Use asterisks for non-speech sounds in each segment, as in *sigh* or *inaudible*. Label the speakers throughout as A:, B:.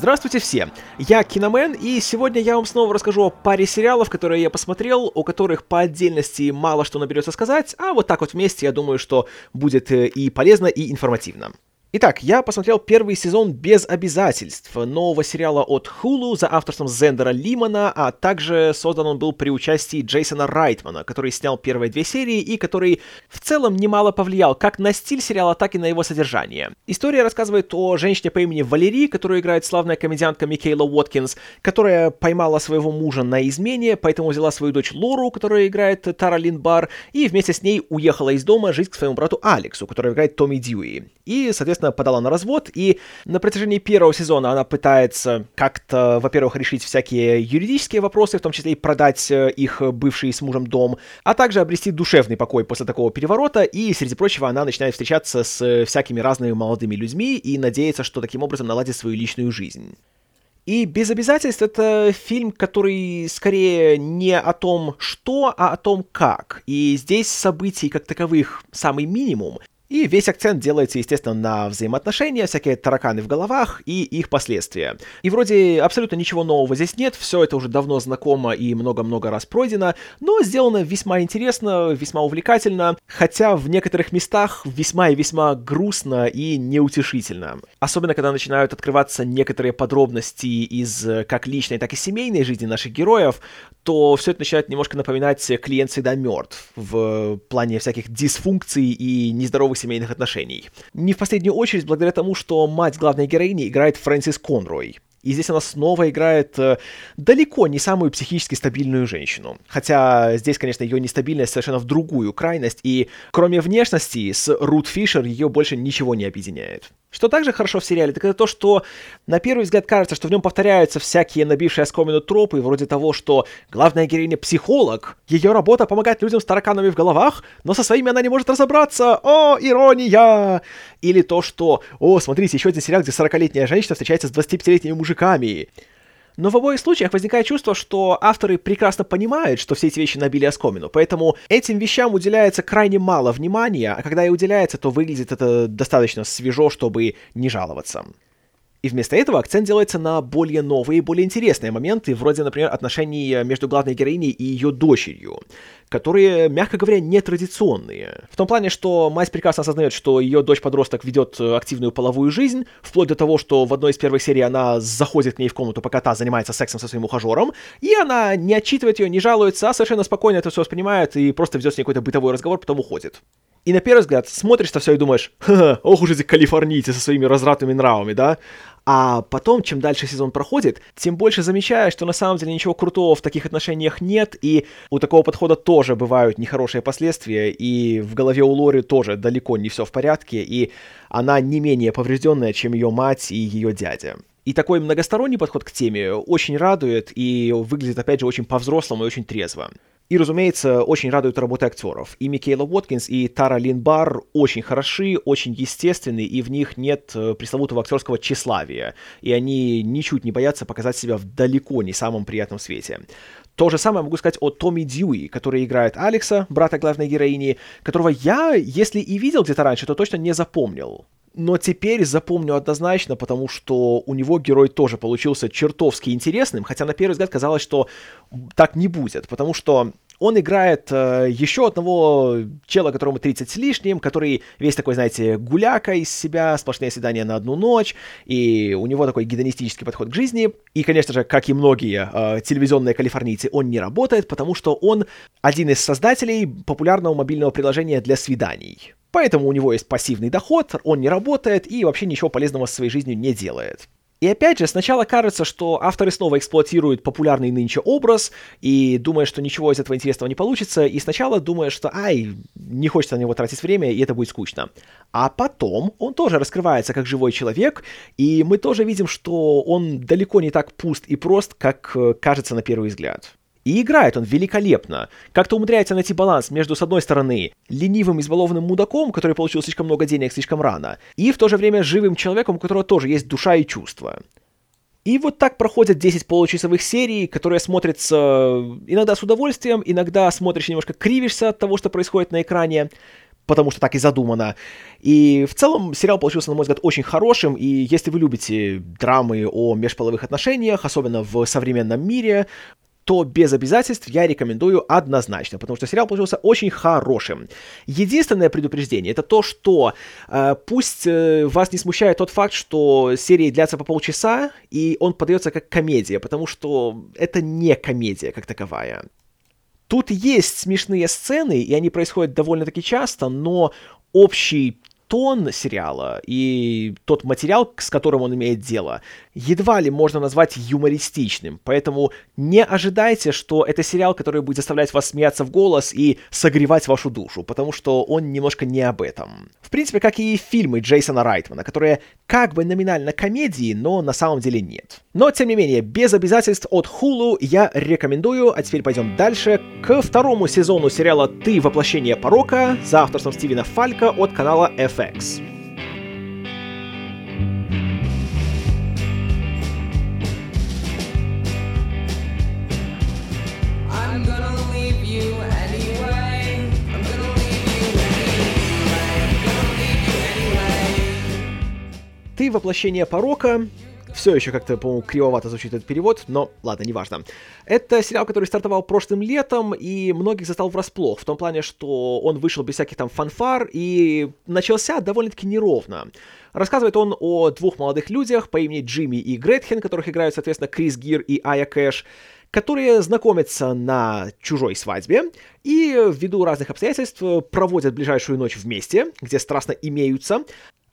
A: Здравствуйте все! Я Киномен, и сегодня я вам снова расскажу о паре сериалов, которые я посмотрел, у которых по отдельности мало что наберется сказать, а вот так вот вместе я думаю, что будет э, и полезно, и информативно. Итак, я посмотрел первый сезон без обязательств нового сериала от Hulu за авторством Зендера Лимана, а также создан он был при участии Джейсона Райтмана, который снял первые две серии и который в целом немало повлиял как на стиль сериала, так и на его содержание. История рассказывает о женщине по имени Валерии, которую играет славная комедиантка Микейла Уоткинс, которая поймала своего мужа на измене, поэтому взяла свою дочь Лору, которая играет Тара Лин Бар, и вместе с ней уехала из дома жить к своему брату Алексу, который играет Томми Дьюи. И, соответственно, соответственно, подала на развод, и на протяжении первого сезона она пытается как-то, во-первых, решить всякие юридические вопросы, в том числе и продать э, их бывший с мужем дом, а также обрести душевный покой после такого переворота, и, среди прочего, она начинает встречаться с всякими разными молодыми людьми и надеется, что таким образом наладит свою личную жизнь. И «Без обязательств» — это фильм, который скорее не о том, что, а о том, как. И здесь событий как таковых самый минимум, и весь акцент делается, естественно, на взаимоотношения, всякие тараканы в головах и их последствия. И вроде абсолютно ничего нового здесь нет, все это уже давно знакомо и много-много раз пройдено, но сделано весьма интересно, весьма увлекательно, хотя в некоторых местах весьма и весьма грустно и неутешительно. Особенно, когда начинают открываться некоторые подробности из как личной, так и семейной жизни наших героев, то все это начинает немножко напоминать «Клиент всегда мертв» в плане всяких дисфункций и нездоровых семейных отношений. Не в последнюю очередь благодаря тому, что мать главной героини играет Фрэнсис Конрой. И здесь она снова играет э, далеко не самую психически стабильную женщину. Хотя здесь, конечно, ее нестабильность совершенно в другую крайность, и кроме внешности с Рут Фишер ее больше ничего не объединяет. Что также хорошо в сериале, так это то, что на первый взгляд кажется, что в нем повторяются всякие набившие оскомину тропы, вроде того, что главная героиня психолог, ее работа помогать людям с тараканами в головах, но со своими она не может разобраться, о, ирония! Или то, что, о, смотрите, еще один сериал, где 40-летняя женщина встречается с 25-летними мужиками. Но в обоих случаях возникает чувство, что авторы прекрасно понимают, что все эти вещи набили оскомину, поэтому этим вещам уделяется крайне мало внимания, а когда и уделяется, то выглядит это достаточно свежо, чтобы не жаловаться. И вместо этого акцент делается на более новые более интересные моменты, вроде, например, отношений между главной героиней и ее дочерью, которые, мягко говоря, нетрадиционные. В том плане, что мать прекрасно осознает, что ее дочь-подросток ведет активную половую жизнь, вплоть до того, что в одной из первых серий она заходит к ней в комнату, пока та занимается сексом со своим ухажером, и она не отчитывает ее, не жалуется, а совершенно спокойно это все воспринимает и просто ведет с ней какой-то бытовой разговор, потом уходит. И на первый взгляд смотришь на все и думаешь, ха-ха, ох уж эти калифорнийцы со своими развратными нравами, да? А потом, чем дальше сезон проходит, тем больше замечаешь, что на самом деле ничего крутого в таких отношениях нет, и у такого подхода тоже бывают нехорошие последствия, и в голове у Лори тоже далеко не все в порядке, и она не менее поврежденная, чем ее мать и ее дядя. И такой многосторонний подход к теме очень радует и выглядит, опять же, очень по-взрослому и очень трезво. И, разумеется, очень радует работа актеров. И Микейла Уоткинс, и Тара Лин Бар очень хороши, очень естественны, и в них нет э, пресловутого актерского тщеславия. И они ничуть не боятся показать себя в далеко не самом приятном свете. То же самое могу сказать о Томми Дьюи, который играет Алекса, брата главной героини, которого я, если и видел где-то раньше, то точно не запомнил. Но теперь запомню однозначно, потому что у него герой тоже получился чертовски интересным, хотя на первый взгляд казалось, что так не будет, потому что он играет э, еще одного чела, которому 30 с лишним, который весь такой, знаете, гуляка из себя, сплошные свидания на одну ночь, и у него такой гедонистический подход к жизни. И, конечно же, как и многие э, телевизионные калифорнийцы, он не работает, потому что он один из создателей популярного мобильного приложения для свиданий. Поэтому у него есть пассивный доход, он не работает и вообще ничего полезного со своей жизнью не делает. И опять же, сначала кажется, что авторы снова эксплуатируют популярный нынче образ, и думая, что ничего из этого интересного не получится, и сначала думая, что ай, не хочется на него тратить время, и это будет скучно. А потом он тоже раскрывается как живой человек, и мы тоже видим, что он далеко не так пуст и прост, как э, кажется на первый взгляд. И играет он великолепно. Как-то умудряется найти баланс между, с одной стороны, ленивым избалованным мудаком, который получил слишком много денег слишком рано, и в то же время живым человеком, у которого тоже есть душа и чувства. И вот так проходят 10 получасовых серий, которые смотрятся иногда с удовольствием, иногда смотришь немножко кривишься от того, что происходит на экране. потому что так и задумано. И в целом сериал получился, на мой взгляд, очень хорошим, и если вы любите драмы о межполовых отношениях, особенно в современном мире, то без обязательств я рекомендую однозначно, потому что сериал получился очень хорошим. Единственное предупреждение это то, что э, пусть э, вас не смущает тот факт, что серии длятся по полчаса, и он подается как комедия, потому что это не комедия как таковая. Тут есть смешные сцены, и они происходят довольно-таки часто, но общий тон сериала и тот материал, с которым он имеет дело, едва ли можно назвать юмористичным. Поэтому не ожидайте, что это сериал, который будет заставлять вас смеяться в голос и согревать вашу душу, потому что он немножко не об этом. В принципе, как и фильмы Джейсона Райтмана, которые как бы номинально комедии, но на самом деле нет. Но, тем не менее, без обязательств от Hulu я рекомендую, а теперь пойдем дальше, к второму сезону сериала «Ты воплощение порока» за авторством Стивена Фалька от канала FX. Воплощение порока все еще как-то, по-моему, кривовато звучит этот перевод, но ладно, неважно. Это сериал, который стартовал прошлым летом, и многих застал врасплох, в том плане, что он вышел без всяких там фанфар и начался довольно-таки неровно. Рассказывает он о двух молодых людях по имени Джимми и Гретхен, которых играют, соответственно, Крис Гир и Ая Кэш, которые знакомятся на чужой свадьбе и ввиду разных обстоятельств проводят ближайшую ночь вместе, где страстно имеются,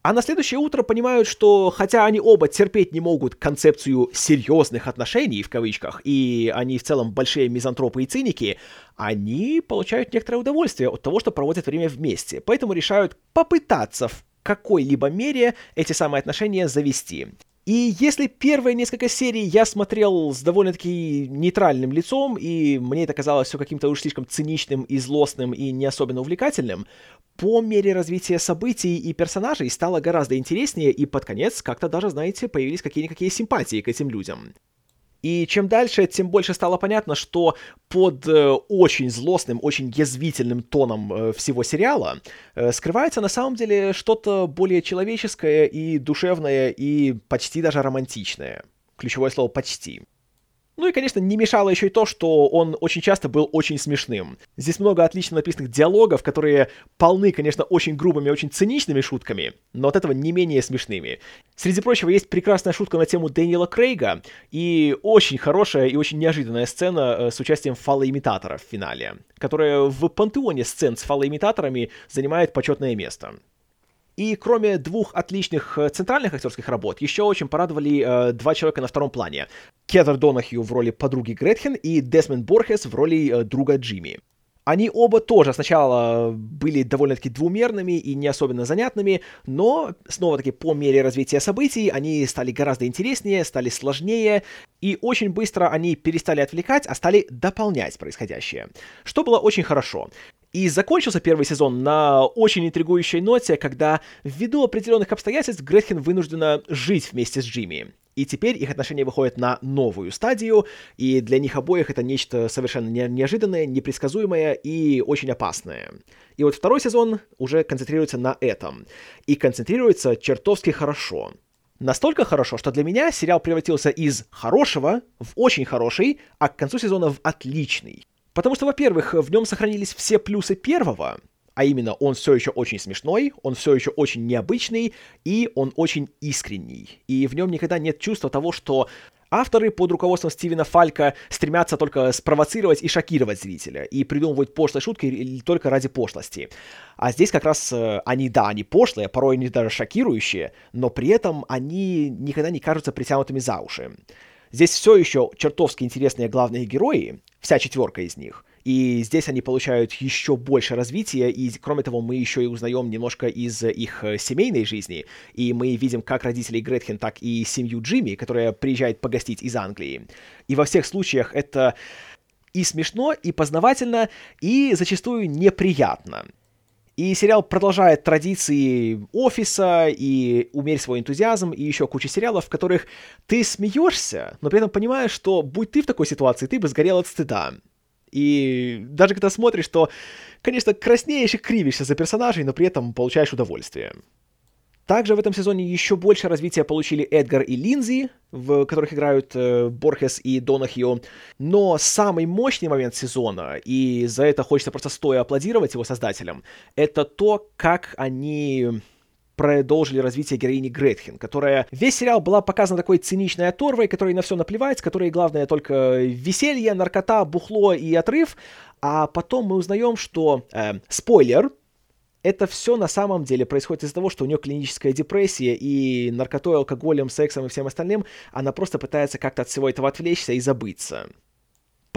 A: а на следующее утро понимают, что хотя они оба терпеть не могут концепцию серьезных отношений, в кавычках, и они в целом большие мизантропы и циники, они получают некоторое удовольствие от того, что проводят время вместе. Поэтому решают попытаться в какой-либо мере эти самые отношения завести. И если первые несколько серий я смотрел с довольно-таки нейтральным лицом, и мне это казалось все каким-то уж слишком циничным и злостным и не особенно увлекательным, по мере развития событий и персонажей стало гораздо интереснее, и под конец как-то даже, знаете, появились какие-никакие симпатии к этим людям. И чем дальше, тем больше стало понятно, что под э, очень злостным, очень язвительным тоном э, всего сериала э, скрывается на самом деле что-то более человеческое и душевное и почти даже романтичное. Ключевое слово «почти». Ну и, конечно, не мешало еще и то, что он очень часто был очень смешным. Здесь много отлично написанных диалогов, которые полны, конечно, очень грубыми, очень циничными шутками, но от этого не менее смешными. Среди прочего, есть прекрасная шутка на тему Дэниела Крейга и очень хорошая и очень неожиданная сцена э, с участием фалоимитатора в финале, которая в пантеоне сцен с фалоимитаторами занимает почетное место. И кроме двух отличных э, центральных актерских работ, еще очень порадовали э, два человека на втором плане. Кетер Донахью в роли подруги Гретхен и Десмонд Борхес в роли э, друга Джимми. Они оба тоже сначала были довольно-таки двумерными и не особенно занятными, но, снова-таки, по мере развития событий они стали гораздо интереснее, стали сложнее, и очень быстро они перестали отвлекать, а стали дополнять происходящее. Что было очень хорошо. И закончился первый сезон на очень интригующей ноте, когда ввиду определенных обстоятельств Гретхен вынуждена жить вместе с Джимми. И теперь их отношения выходят на новую стадию, и для них обоих это нечто совершенно неожиданное, непредсказуемое и очень опасное. И вот второй сезон уже концентрируется на этом. И концентрируется чертовски хорошо. Настолько хорошо, что для меня сериал превратился из хорошего в очень хороший, а к концу сезона в отличный. Потому что, во-первых, в нем сохранились все плюсы первого, а именно он все еще очень смешной, он все еще очень необычный, и он очень искренний. И в нем никогда нет чувства того, что Авторы под руководством Стивена Фалька стремятся только спровоцировать и шокировать зрителя, и придумывают пошлые шутки только ради пошлости. А здесь как раз э, они, да, они пошлые, порой они даже шокирующие, но при этом они никогда не кажутся притянутыми за уши. Здесь все еще чертовски интересные главные герои, вся четверка из них. И здесь они получают еще больше развития, и кроме того, мы еще и узнаем немножко из их э, семейной жизни, и мы видим как родителей Гретхен, так и семью Джимми, которая приезжает погостить из Англии. И во всех случаях это и смешно, и познавательно, и зачастую неприятно. И сериал продолжает традиции офиса и умерь свой энтузиазм и еще куча сериалов, в которых ты смеешься, но при этом понимаешь, что будь ты в такой ситуации, ты бы сгорел от стыда. И даже когда смотришь, то, конечно, краснеешь и кривишься за персонажей, но при этом получаешь удовольствие. Также в этом сезоне еще больше развития получили Эдгар и Линзи, в которых играют э, Борхес и Донахио. Но самый мощный момент сезона, и за это хочется просто стоя аплодировать его создателям, это то, как они продолжили развитие героини Гретхен, которая весь сериал была показана такой циничной оторвой, которой на все наплевать, которой главное только веселье, наркота, бухло и отрыв, а потом мы узнаем, что... Э, спойлер, это все на самом деле происходит из-за того, что у нее клиническая депрессия, и наркотой, алкоголем, сексом и всем остальным она просто пытается как-то от всего этого отвлечься и забыться.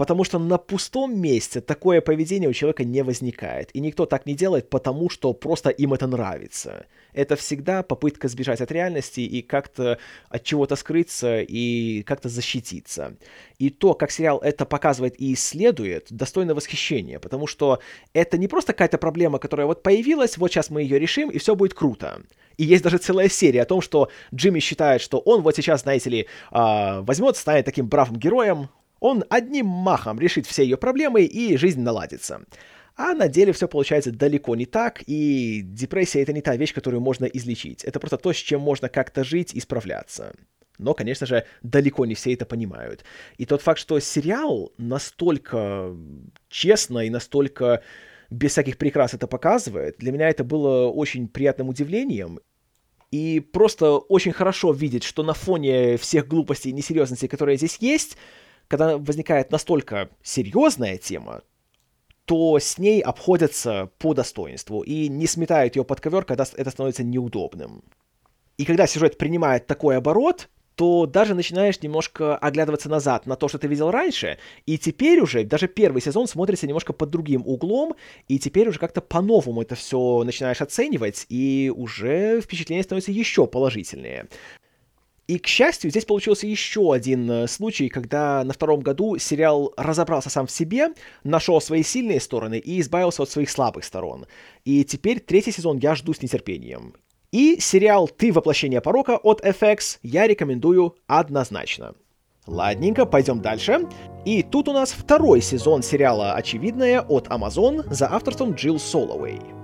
A: Потому что на пустом месте такое поведение у человека не возникает. И никто так не делает, потому что просто им это нравится. Это всегда попытка сбежать от реальности и как-то от чего-то скрыться и как-то защититься. И то, как сериал это показывает и исследует, достойно восхищения, потому что это не просто какая-то проблема, которая вот появилась, вот сейчас мы ее решим, и все будет круто. И есть даже целая серия о том, что Джимми считает, что он вот сейчас, знаете ли, а, возьмет, станет таким бравым героем, он одним махом решит все ее проблемы, и жизнь наладится. А на деле все получается далеко не так, и депрессия это не та вещь, которую можно излечить. Это просто то, с чем можно как-то жить и справляться. Но, конечно же, далеко не все это понимают. И тот факт, что сериал настолько честно и настолько без всяких прикрас это показывает, для меня это было очень приятным удивлением. И просто очень хорошо видеть, что на фоне всех глупостей и несерьезностей, которые здесь есть, когда возникает настолько серьезная тема, то с ней обходятся по достоинству и не сметают ее под ковер, когда это становится неудобным. И когда сюжет принимает такой оборот, то даже начинаешь немножко оглядываться назад на то, что ты видел раньше, и теперь уже даже первый сезон смотрится немножко под другим углом, и теперь уже как-то по-новому это все начинаешь оценивать, и уже впечатление становится еще положительнее. И, к счастью, здесь получился еще один э, случай, когда на втором году сериал разобрался сам в себе, нашел свои сильные стороны и избавился от своих слабых сторон. И теперь третий сезон я жду с нетерпением. И сериал «Ты воплощение порока» от FX я рекомендую однозначно. Ладненько, пойдем дальше. И тут у нас второй сезон сериала «Очевидное» от Amazon за авторством Джилл Соловей.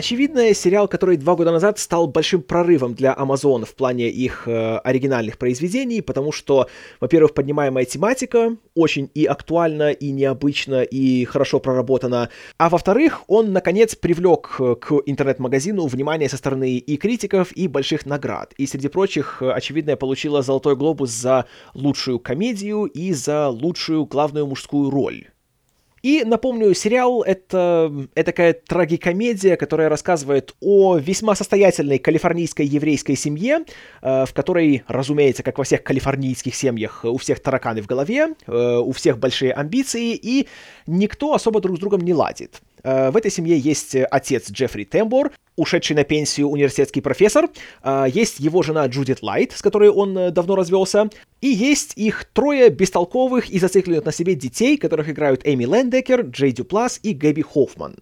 A: Очевидно, сериал, который два года назад стал большим прорывом для Amazon в плане их э, оригинальных произведений, потому что, во-первых, поднимаемая тематика очень и актуальна, и необычна, и хорошо проработана, а во-вторых, он, наконец, привлек э, к интернет-магазину внимание со стороны и критиков, и больших наград. И, среди прочих, э, очевидно, получила «Золотой глобус» за лучшую комедию и за лучшую главную мужскую роль. И напомню, сериал это, это такая трагикомедия, которая рассказывает о весьма состоятельной калифорнийской еврейской семье, э, в которой, разумеется, как во всех калифорнийских семьях, у всех тараканы в голове, э, у всех большие амбиции, и никто особо друг с другом не ладит. Э, в этой семье есть отец Джеффри Тембор, ушедший на пенсию университетский профессор, э, есть его жена Джудит Лайт, с которой он э, давно развелся, и есть их трое бестолковых и зацикленных на себе детей, которых играют Эми Лендекер, Джей Дюплас и Гэби Хоффман.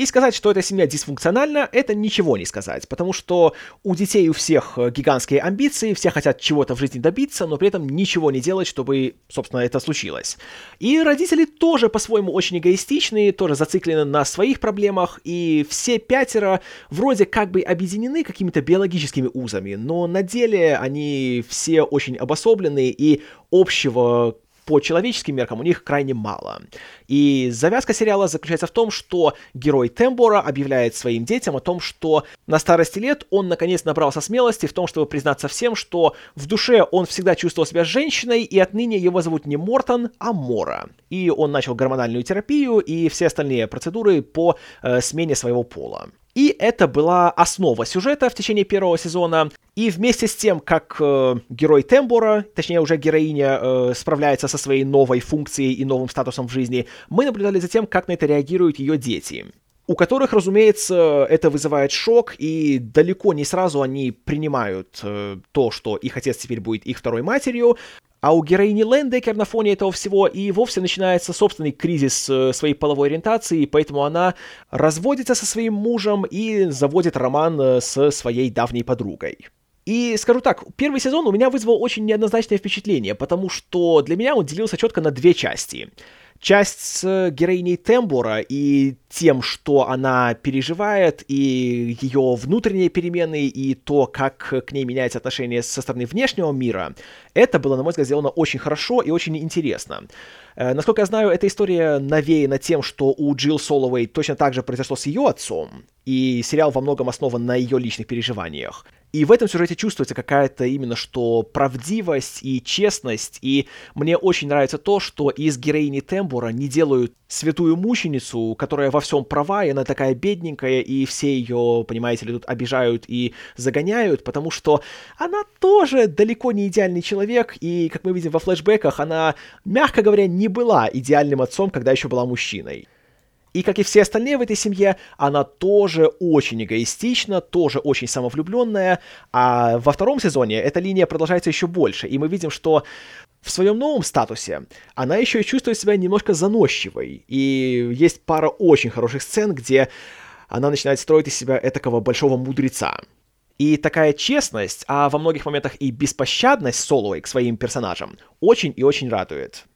A: И сказать, что эта семья дисфункциональна, это ничего не сказать, потому что у детей у всех э, гигантские амбиции, все хотят чего-то в жизни добиться, но при этом ничего не делать, чтобы, собственно, это случилось. И родители тоже по-своему очень эгоистичные, тоже зациклены на своих проблемах, и все пятеро вроде как бы объединены какими-то биологическими узами, но на деле они все очень обособленные и общего по человеческим меркам у них крайне мало. И завязка сериала заключается в том, что герой Тембора объявляет своим детям о том, что на старости лет он наконец набрался смелости в том, чтобы признаться всем, что в душе он всегда чувствовал себя женщиной, и отныне его зовут не Мортон, а Мора. И он начал гормональную терапию и все остальные процедуры по э, смене своего пола. И это была основа сюжета в течение первого сезона. И вместе с тем, как э, герой Тембора, точнее уже героиня, э, справляется со своей новой функцией и новым статусом в жизни, мы наблюдали за тем, как на это реагируют ее дети у которых, разумеется, это вызывает шок, и далеко не сразу они принимают э, то, что их отец теперь будет их второй матерью, а у героини Лендекер на фоне этого всего и вовсе начинается собственный кризис э, своей половой ориентации, поэтому она разводится со своим мужем и заводит роман э, с своей давней подругой. И скажу так, первый сезон у меня вызвал очень неоднозначное впечатление, потому что для меня он делился четко на две части — часть с героиней Тембора и тем, что она переживает, и ее внутренние перемены, и то, как к ней меняется отношение со стороны внешнего мира, это было, на мой взгляд, сделано очень хорошо и очень интересно. Э, насколько я знаю, эта история навеяна тем, что у Джилл Соловей точно так же произошло с ее отцом, и сериал во многом основан на ее личных переживаниях. И в этом сюжете чувствуется какая-то именно что правдивость и честность, и мне очень нравится то, что из героини Тембура не делают святую мученицу, которая во всем права, и она такая бедненькая, и все ее, понимаете ли, тут обижают и загоняют, потому что она тоже далеко не идеальный человек, и, как мы видим во флешбеках, она, мягко говоря, не была идеальным отцом, когда еще была мужчиной. И, как и все остальные в этой семье, она тоже очень эгоистична, тоже очень самовлюбленная, а во втором сезоне эта линия продолжается еще больше, и мы видим, что в своем новом статусе она еще и чувствует себя немножко заносчивой, и есть пара очень хороших сцен, где она начинает строить из себя этакого большого мудреца. И такая честность, а во многих моментах и беспощадность Соловой к своим персонажам очень и очень радует.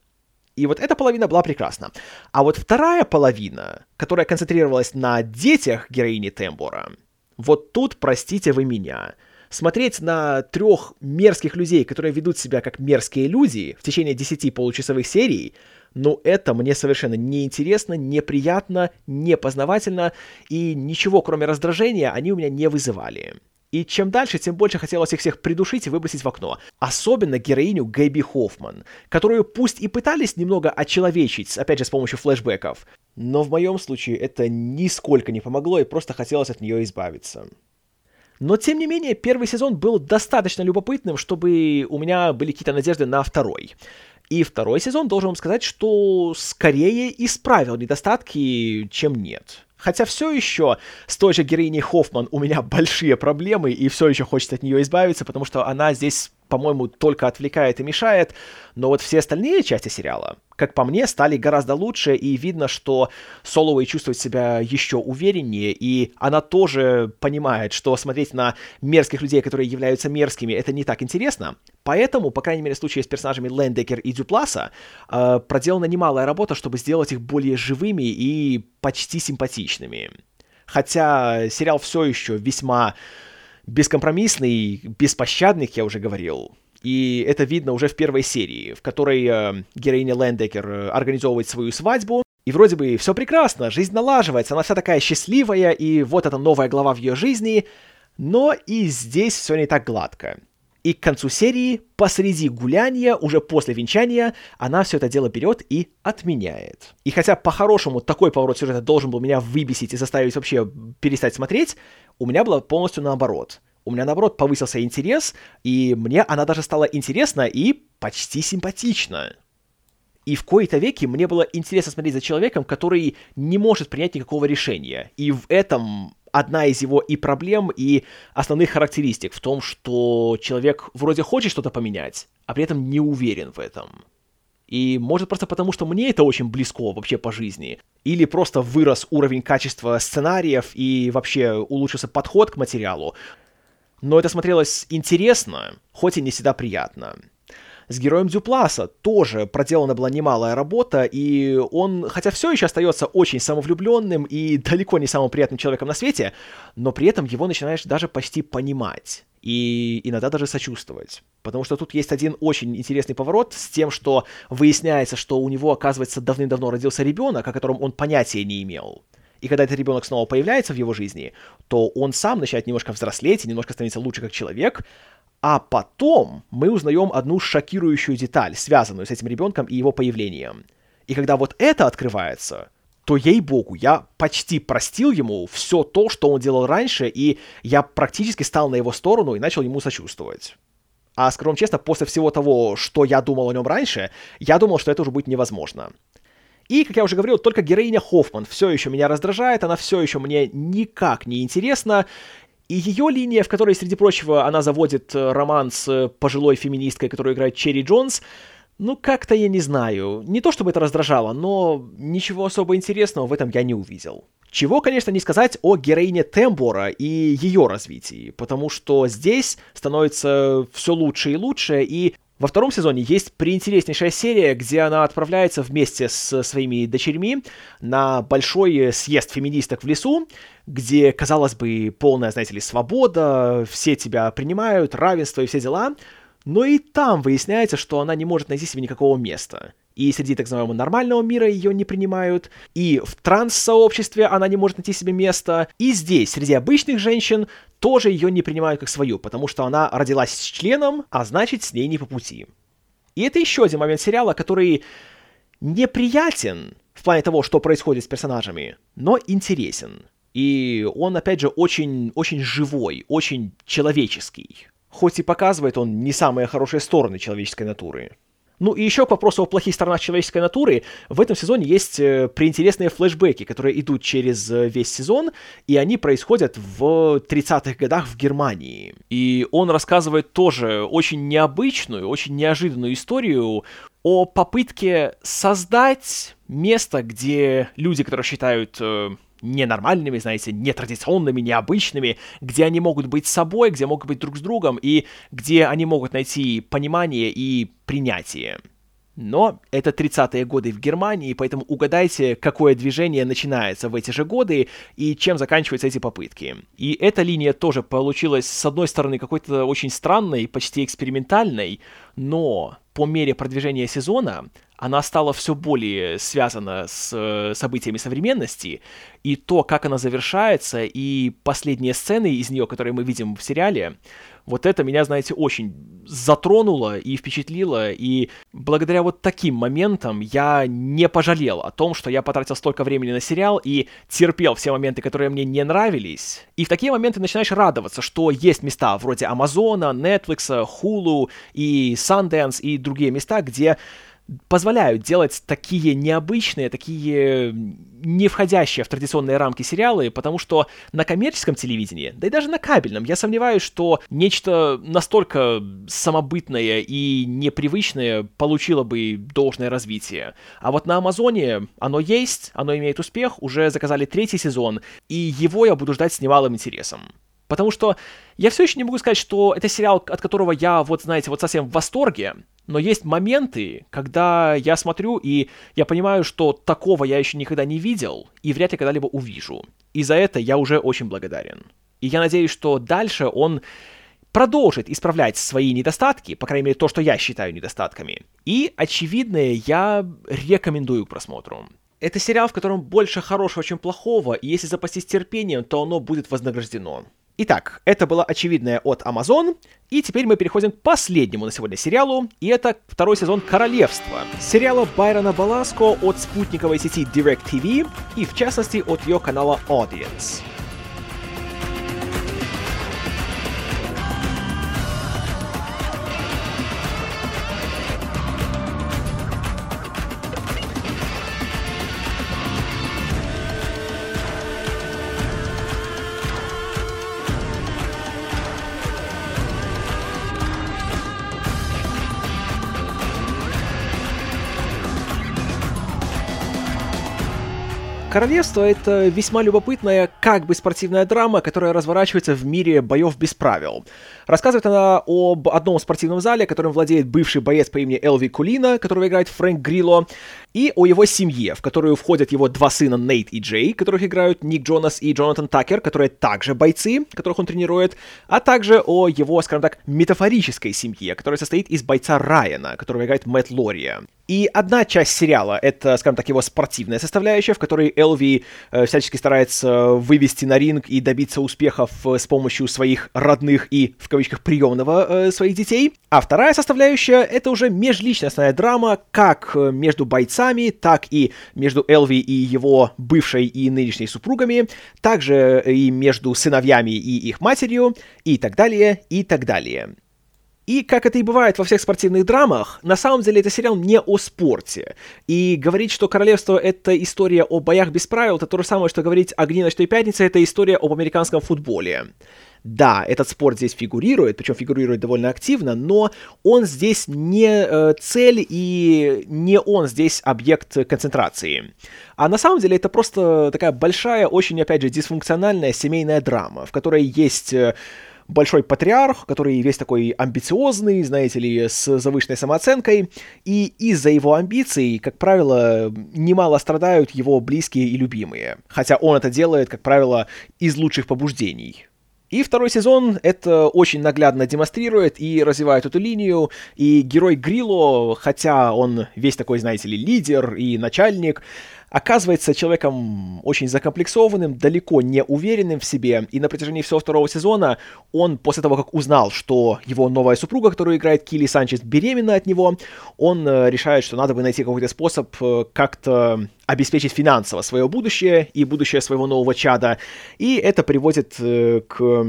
A: И вот эта половина была прекрасна. А вот вторая половина, которая концентрировалась на детях героини Тембора, вот тут, простите вы меня, смотреть на трех мерзких людей, которые ведут себя как мерзкие люди в течение десяти получасовых серий, ну это мне совершенно неинтересно, неприятно, непознавательно, и ничего кроме раздражения они у меня не вызывали. И чем дальше, тем больше хотелось их всех придушить и выбросить в окно. Особенно героиню Гэби Хоффман, которую пусть и пытались немного очеловечить, опять же с помощью флешбеков, но в моем случае это нисколько не помогло и просто хотелось от нее избавиться. Но, тем не менее, первый сезон был достаточно любопытным, чтобы у меня были какие-то надежды на второй. И второй сезон, должен вам сказать, что скорее исправил недостатки, чем нет. Хотя все еще с той же героиней Хоффман у меня *laughs* большие проблемы, и все еще хочется от нее избавиться, потому что она здесь по-моему, только отвлекает и мешает, но вот все остальные части сериала, как по мне, стали гораздо лучше, и видно, что Соловей чувствует себя еще увереннее, и она тоже понимает, что смотреть на мерзких людей, которые являются мерзкими, это не так интересно. Поэтому, по крайней мере, в случае с персонажами Лендекер и Дюпласа, э, проделана немалая работа, чтобы сделать их более живыми и почти симпатичными. Хотя сериал все еще весьма бескомпромиссный, беспощадный, как я уже говорил. И это видно уже в первой серии, в которой э, героиня Лендекер э, организовывает свою свадьбу, и вроде бы все прекрасно, жизнь налаживается, она вся такая счастливая, и вот эта новая глава в ее жизни, но и здесь все не так гладко. И к концу серии, посреди гуляния, уже после венчания, она все это дело берет и отменяет. И хотя по-хорошему такой поворот сюжета должен был меня выбесить и заставить вообще перестать смотреть, у меня было полностью наоборот. У меня, наоборот, повысился интерес, и мне она даже стала интересна и почти симпатична. И в кои-то веки мне было интересно смотреть за человеком, который не может принять никакого решения. И в этом одна из его и проблем, и основных характеристик в том, что человек вроде хочет что-то поменять, а при этом не уверен в этом. И может просто потому, что мне это очень близко вообще по жизни. Или просто вырос уровень качества сценариев и вообще улучшился подход к материалу. Но это смотрелось интересно, хоть и не всегда приятно. С героем Дюпласа тоже проделана была немалая работа, и он, хотя все еще остается очень самовлюбленным и *laughs* далеко не самым приятным человеком на свете, но при этом его начинаешь даже почти понимать и иногда даже сочувствовать. Потому что тут есть один очень интересный поворот с тем, что выясняется, что у него, оказывается, давным-давно родился ребенок, о котором он понятия не имел. И когда этот ребенок снова появляется в его жизни, то он сам начинает немножко взрослеть и немножко становится лучше как человек, а потом мы узнаем одну шокирующую деталь, связанную с этим ребенком и его появлением. И когда вот это открывается, то, ей-богу, я почти простил ему все то, что он делал раньше, и я практически стал на его сторону и начал ему сочувствовать. А, скажу вам честно, после всего того, что я думал о нем раньше, я думал, что это уже будет невозможно. И, как я уже говорил, только героиня Хоффман все еще меня раздражает, она все еще мне никак не интересна, и ее линия, в которой, среди прочего, она заводит э, роман с э, пожилой феминисткой, которую играет Черри Джонс, ну, как-то я не знаю. Не то чтобы это раздражало, но ничего особо интересного в этом я не увидел. Чего, конечно, не сказать о героине Тембора и ее развитии, потому что здесь становится все лучше и лучше, и во втором сезоне есть приинтереснейшая серия, где она отправляется вместе с своими дочерьми на большой съезд феминисток в лесу, где, казалось бы, полная, знаете ли, свобода, все тебя принимают, равенство и все дела, но и там выясняется, что она не может найти себе никакого места. И среди так называемого нормального мира ее не принимают, и в транс-сообществе она не может найти себе места, и здесь, среди обычных женщин, тоже ее не принимают как свою, потому что она родилась с членом, а значит, с ней не по пути. И это еще один момент сериала, который неприятен в плане того, что происходит с персонажами, но интересен. И он, опять же, очень, очень живой, очень человеческий хоть и показывает он не самые хорошие стороны человеческой натуры. Ну и еще к вопросу о плохих сторонах человеческой натуры, в этом сезоне есть э, приинтересные флешбеки, которые идут через э, весь сезон, и они происходят в 30-х годах в Германии. И он рассказывает тоже очень необычную, очень неожиданную историю о попытке создать место, где люди, которые считают э, ненормальными, знаете, нетрадиционными, необычными, где они могут быть собой, где могут быть друг с другом, и где они могут найти понимание и принятие. Но это 30-е годы в Германии, поэтому угадайте, какое движение начинается в эти же годы и чем заканчиваются эти попытки. И эта линия тоже получилась, с одной стороны, какой-то очень странной, почти экспериментальной, но по мере продвижения сезона она стала все более связана с э, событиями современности, и то, как она завершается, и последние сцены из нее, которые мы видим в сериале, вот это меня, знаете, очень затронуло и впечатлило, и благодаря вот таким моментам я не пожалел о том, что я потратил столько времени на сериал и терпел все моменты, которые мне не нравились. И в такие моменты начинаешь радоваться, что есть места вроде Амазона, Netflix, Hulu и Sundance и другие места, где позволяют делать такие необычные, такие не входящие в традиционные рамки сериалы, потому что на коммерческом телевидении, да и даже на кабельном, я сомневаюсь, что нечто настолько самобытное и непривычное получило бы должное развитие. А вот на Амазоне оно есть, оно имеет успех, уже заказали третий сезон, и его я буду ждать с немалым интересом. Потому что я все еще не могу сказать, что это сериал, от которого я, вот знаете, вот совсем в восторге, но есть моменты, когда я смотрю, и я понимаю, что такого я еще никогда не видел, и вряд ли когда-либо увижу. И за это я уже очень благодарен. И я надеюсь, что дальше он продолжит исправлять свои недостатки, по крайней мере, то, что я считаю недостатками. И очевидное я рекомендую к просмотру. Это сериал, в котором больше хорошего, чем плохого, и если запастись терпением, то оно будет вознаграждено. Итак, это было очевидное от Amazon, и теперь мы переходим к последнему на сегодня сериалу, и это второй сезон Королевства, сериала Байрона Баласко от спутниковой сети DirecTV и в частности от ее канала Audience. Королевство — это весьма любопытная, как бы спортивная драма, которая разворачивается в мире боев без правил. Рассказывает она об одном спортивном зале, которым владеет бывший боец по имени Элви Кулина, которого играет Фрэнк Грилло, и о его семье, в которую входят его два сына Нейт и Джей, которых играют Ник Джонас и Джонатан Такер, которые также бойцы, которых он тренирует, а также о его, скажем так, метафорической семье, которая состоит из бойца Райана, которого играет Мэтт Лория. И одна часть сериала — это, скажем так, его спортивная составляющая, в которой Элви э, всячески старается вывести на ринг и добиться успехов э, с помощью своих родных и, в кавычках, приемного э, своих детей. А вторая составляющая — это уже межличностная драма как э, между бойцами, так и между Элви и его бывшей и нынешней супругами, также и между сыновьями и их матерью, и так далее, и так далее. И, как это и бывает во всех спортивных драмах, на самом деле это сериал не о спорте. И говорить, что «Королевство» — это история о боях без правил, это то же самое, что говорить «Огни ночной пятницы» — это история об американском футболе. Да, этот спорт здесь фигурирует, причем фигурирует довольно активно, но он здесь не э, цель и не он здесь объект концентрации. А на самом деле это просто такая большая, очень, опять же, дисфункциональная семейная драма, в которой есть... Э, большой патриарх, который весь такой амбициозный, знаете ли, с завышенной самооценкой, и из-за его амбиций, как правило, немало страдают его близкие и любимые, хотя он это делает, как правило, из лучших побуждений. И второй сезон это очень наглядно демонстрирует и развивает эту линию, и герой Грило, хотя он весь такой, знаете ли, лидер и начальник, оказывается человеком очень закомплексованным, далеко не уверенным в себе, и на протяжении всего второго сезона он, после того, как узнал, что его новая супруга, которую играет Килли Санчес, беременна от него, он э, решает, что надо бы найти какой-то способ э, как-то обеспечить финансово свое будущее и будущее своего нового чада, и это приводит э, к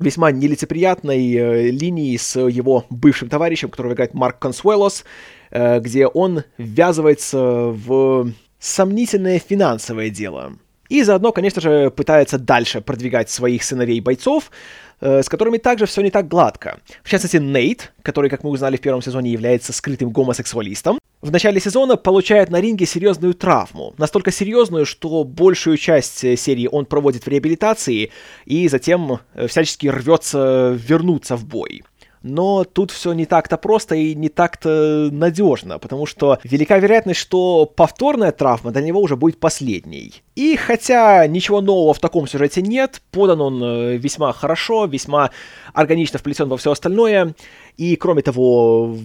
A: весьма нелицеприятной линии с его бывшим товарищем, которого играет Марк Консуэлос, где он ввязывается в сомнительное финансовое дело. И заодно, конечно же, пытается дальше продвигать своих сыновей-бойцов, э, с которыми также все не так гладко. В частности, Нейт, который, как мы узнали в первом сезоне, является скрытым гомосексуалистом, в начале сезона получает на ринге серьезную травму. Настолько серьезную, что большую часть э, серии он проводит в реабилитации и затем э, всячески рвется вернуться в бой но тут все не так-то просто и не так-то надежно, потому что велика вероятность, что повторная травма для него уже будет последней. И хотя ничего нового в таком сюжете нет, подан он э, весьма хорошо, весьма органично вплетен во все остальное, и кроме того,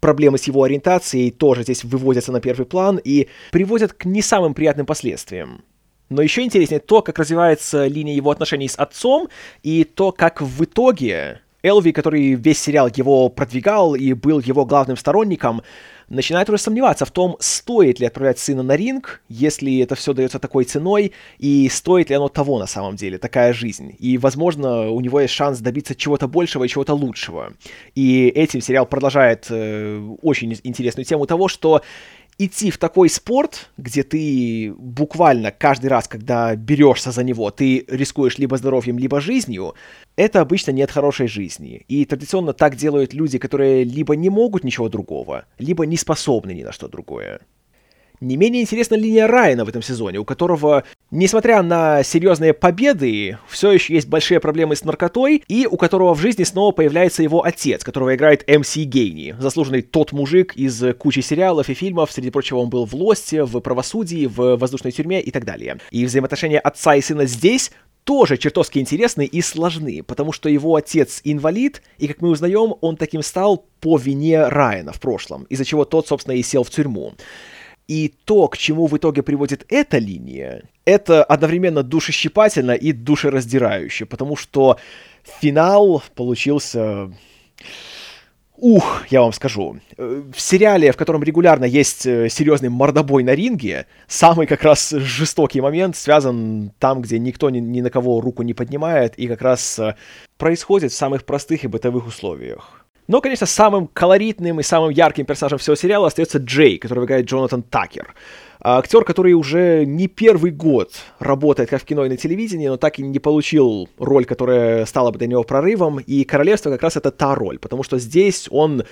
A: проблемы с его ориентацией тоже здесь выводятся на первый план и приводят к не самым приятным последствиям. Но еще интереснее то, как развивается линия его отношений с отцом, и то, как в итоге Элви, который весь сериал его продвигал и был его главным сторонником, начинает уже сомневаться в том, стоит ли отправлять сына на ринг, если это все дается такой ценой, и стоит ли оно того на самом деле, такая жизнь. И, возможно, у него есть шанс добиться чего-то большего и чего-то лучшего. И этим сериал продолжает э, очень интересную тему того, что идти в такой спорт, где ты буквально каждый раз, когда берешься за него, ты рискуешь либо здоровьем, либо жизнью, это обычно нет хорошей жизни. И традиционно так делают люди, которые либо не могут ничего другого, либо не способны ни на что другое. Не менее интересна линия Райана в этом сезоне, у которого, несмотря на серьезные победы, все еще есть большие проблемы с наркотой, и у которого в жизни снова появляется его отец, которого играет МС Гейни, заслуженный тот мужик из кучи сериалов и фильмов, среди прочего он был в Лосте, в Правосудии, в Воздушной тюрьме и так далее. И взаимоотношения отца и сына здесь тоже чертовски интересны и сложны, потому что его отец инвалид, и, как мы узнаем, он таким стал по вине Райана в прошлом, из-за чего тот, собственно, и сел в тюрьму. И то, к чему в итоге приводит эта линия, это одновременно душещипательно и душераздирающе, потому что финал получился... Ух, я вам скажу. В сериале, в котором регулярно есть э, серьезный мордобой на ринге, самый как раз жестокий момент связан там, где никто ни, ни на кого руку не поднимает, и как раз э, происходит в самых простых и бытовых условиях. Но, конечно, самым колоритным и самым ярким персонажем всего сериала остается Джей, который играет Джонатан Такер. А, актер, который уже не первый год работает как в кино и на телевидении, но так и не получил роль, которая стала бы для него прорывом, и «Королевство» как раз это та роль, потому что здесь он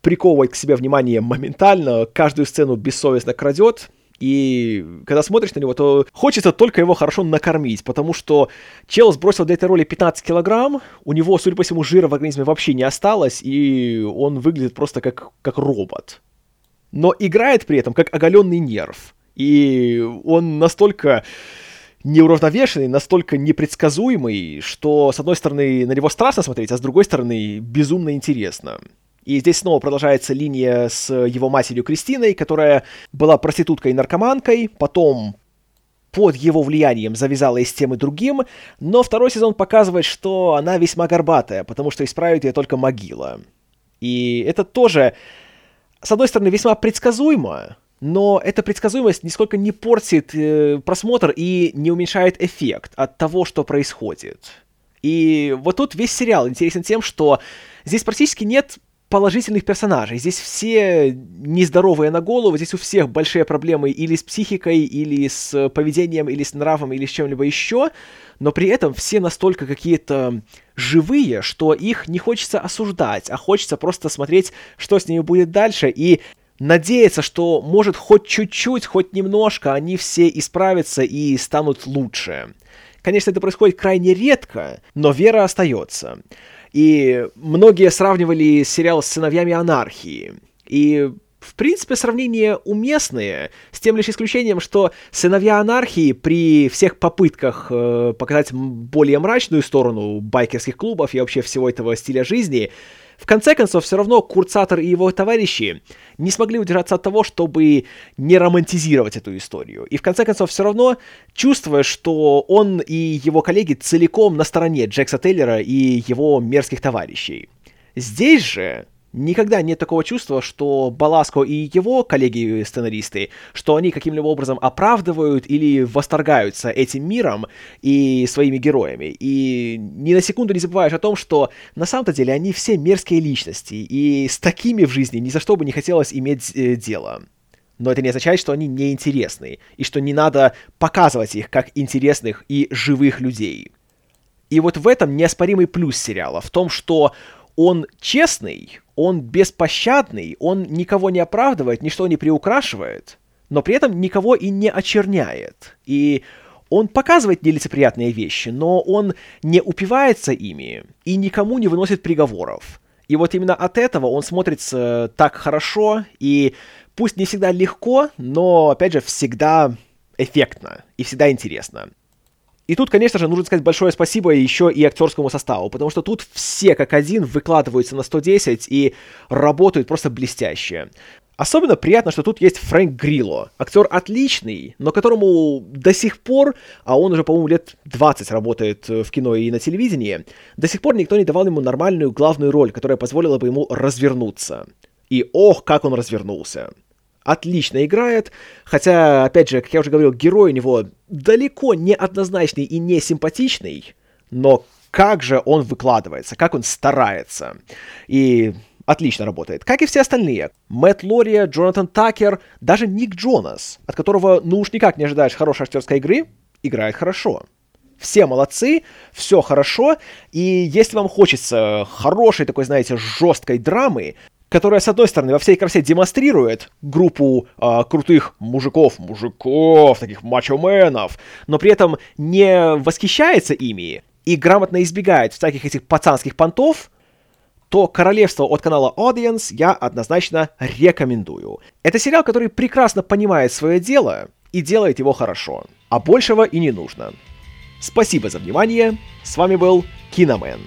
A: приковывает к себе внимание моментально, каждую сцену бессовестно крадет, и когда смотришь на него, то хочется только его хорошо накормить, потому что чел сбросил для этой роли 15 килограмм, у него, судя по всему, жира в организме вообще не осталось, и он выглядит просто как, как робот. Но играет при этом как оголенный нерв. И он настолько неуравновешенный, настолько непредсказуемый, что, с одной стороны, на него страшно смотреть, а с другой стороны, безумно интересно. И здесь снова продолжается линия с его матерью Кристиной, которая была проституткой и наркоманкой, потом под его влиянием завязала и с тем и другим, но второй сезон показывает, что она весьма горбатая, потому что исправит ее только могила. И это тоже, с одной стороны, весьма предсказуемо, но эта предсказуемость нисколько не портит э, просмотр и не уменьшает эффект от того, что происходит. И вот тут весь сериал интересен тем, что здесь практически нет положительных персонажей. Здесь все нездоровые на голову, здесь у всех большие проблемы или с психикой, или с поведением, или с нравом, или с чем-либо еще, но при этом все настолько какие-то живые, что их не хочется осуждать, а хочется просто смотреть, что с ними будет дальше, и надеяться, что может хоть чуть-чуть, хоть немножко они все исправятся и станут лучше. Конечно, это происходит крайне редко, но вера остается. И многие сравнивали сериал с «Сыновьями анархии». И в принципе, сравнение уместное, с тем лишь исключением, что «Сыновья анархии» при всех попытках э, показать более мрачную сторону байкерских клубов и вообще всего этого стиля жизни, в конце концов, все равно Курцатор и его товарищи не смогли удержаться от того, чтобы не романтизировать эту историю. И в конце концов, все равно, чувствуя, что он и его коллеги целиком на стороне Джекса Тейлера и его мерзких товарищей. Здесь же Никогда нет такого чувства, что Баласко и его коллеги-сценаристы, что они каким-либо образом оправдывают или восторгаются этим миром и своими героями. И ни на секунду не забываешь о том, что на самом-то деле они все мерзкие личности, и с такими в жизни ни за что бы не хотелось иметь э, дело. Но это не означает, что они неинтересны, и что не надо показывать их как интересных и живых людей. И вот в этом неоспоримый плюс сериала, в том, что он честный, он беспощадный, он никого не оправдывает, ничто не приукрашивает, но при этом никого и не очерняет. И он показывает нелицеприятные вещи, но он не упивается ими и никому не выносит приговоров. И вот именно от этого он смотрится так хорошо и пусть не всегда легко, но, опять же, всегда эффектно и всегда интересно. И тут, конечно же, нужно сказать большое спасибо еще и актерскому составу, потому что тут все как один выкладываются на 110 и работают просто блестяще. Особенно приятно, что тут есть Фрэнк Грилло. Актер отличный, но которому до сих пор, а он уже, по-моему, лет 20 работает в кино и на телевидении, до сих пор никто не давал ему нормальную главную роль, которая позволила бы ему развернуться. И ох, как он развернулся отлично играет, хотя, опять же, как я уже говорил, герой у него далеко не однозначный и не симпатичный, но как же он выкладывается, как он старается. И отлично работает. Как и все остальные. Мэтт Лория, Джонатан Такер, даже Ник Джонас, от которого ну уж никак не ожидаешь хорошей актерской игры, играет хорошо. Все молодцы, все хорошо, и если вам хочется хорошей такой, знаете, жесткой драмы, которая, с одной стороны, во всей красе демонстрирует группу э, крутых мужиков, мужиков, таких мачо-менов, но при этом не восхищается ими и грамотно избегает всяких этих пацанских понтов, то «Королевство» от канала Audience я однозначно рекомендую. Это сериал, который прекрасно понимает свое дело и делает его хорошо. А большего и не нужно. Спасибо за внимание. С вами был Киномен.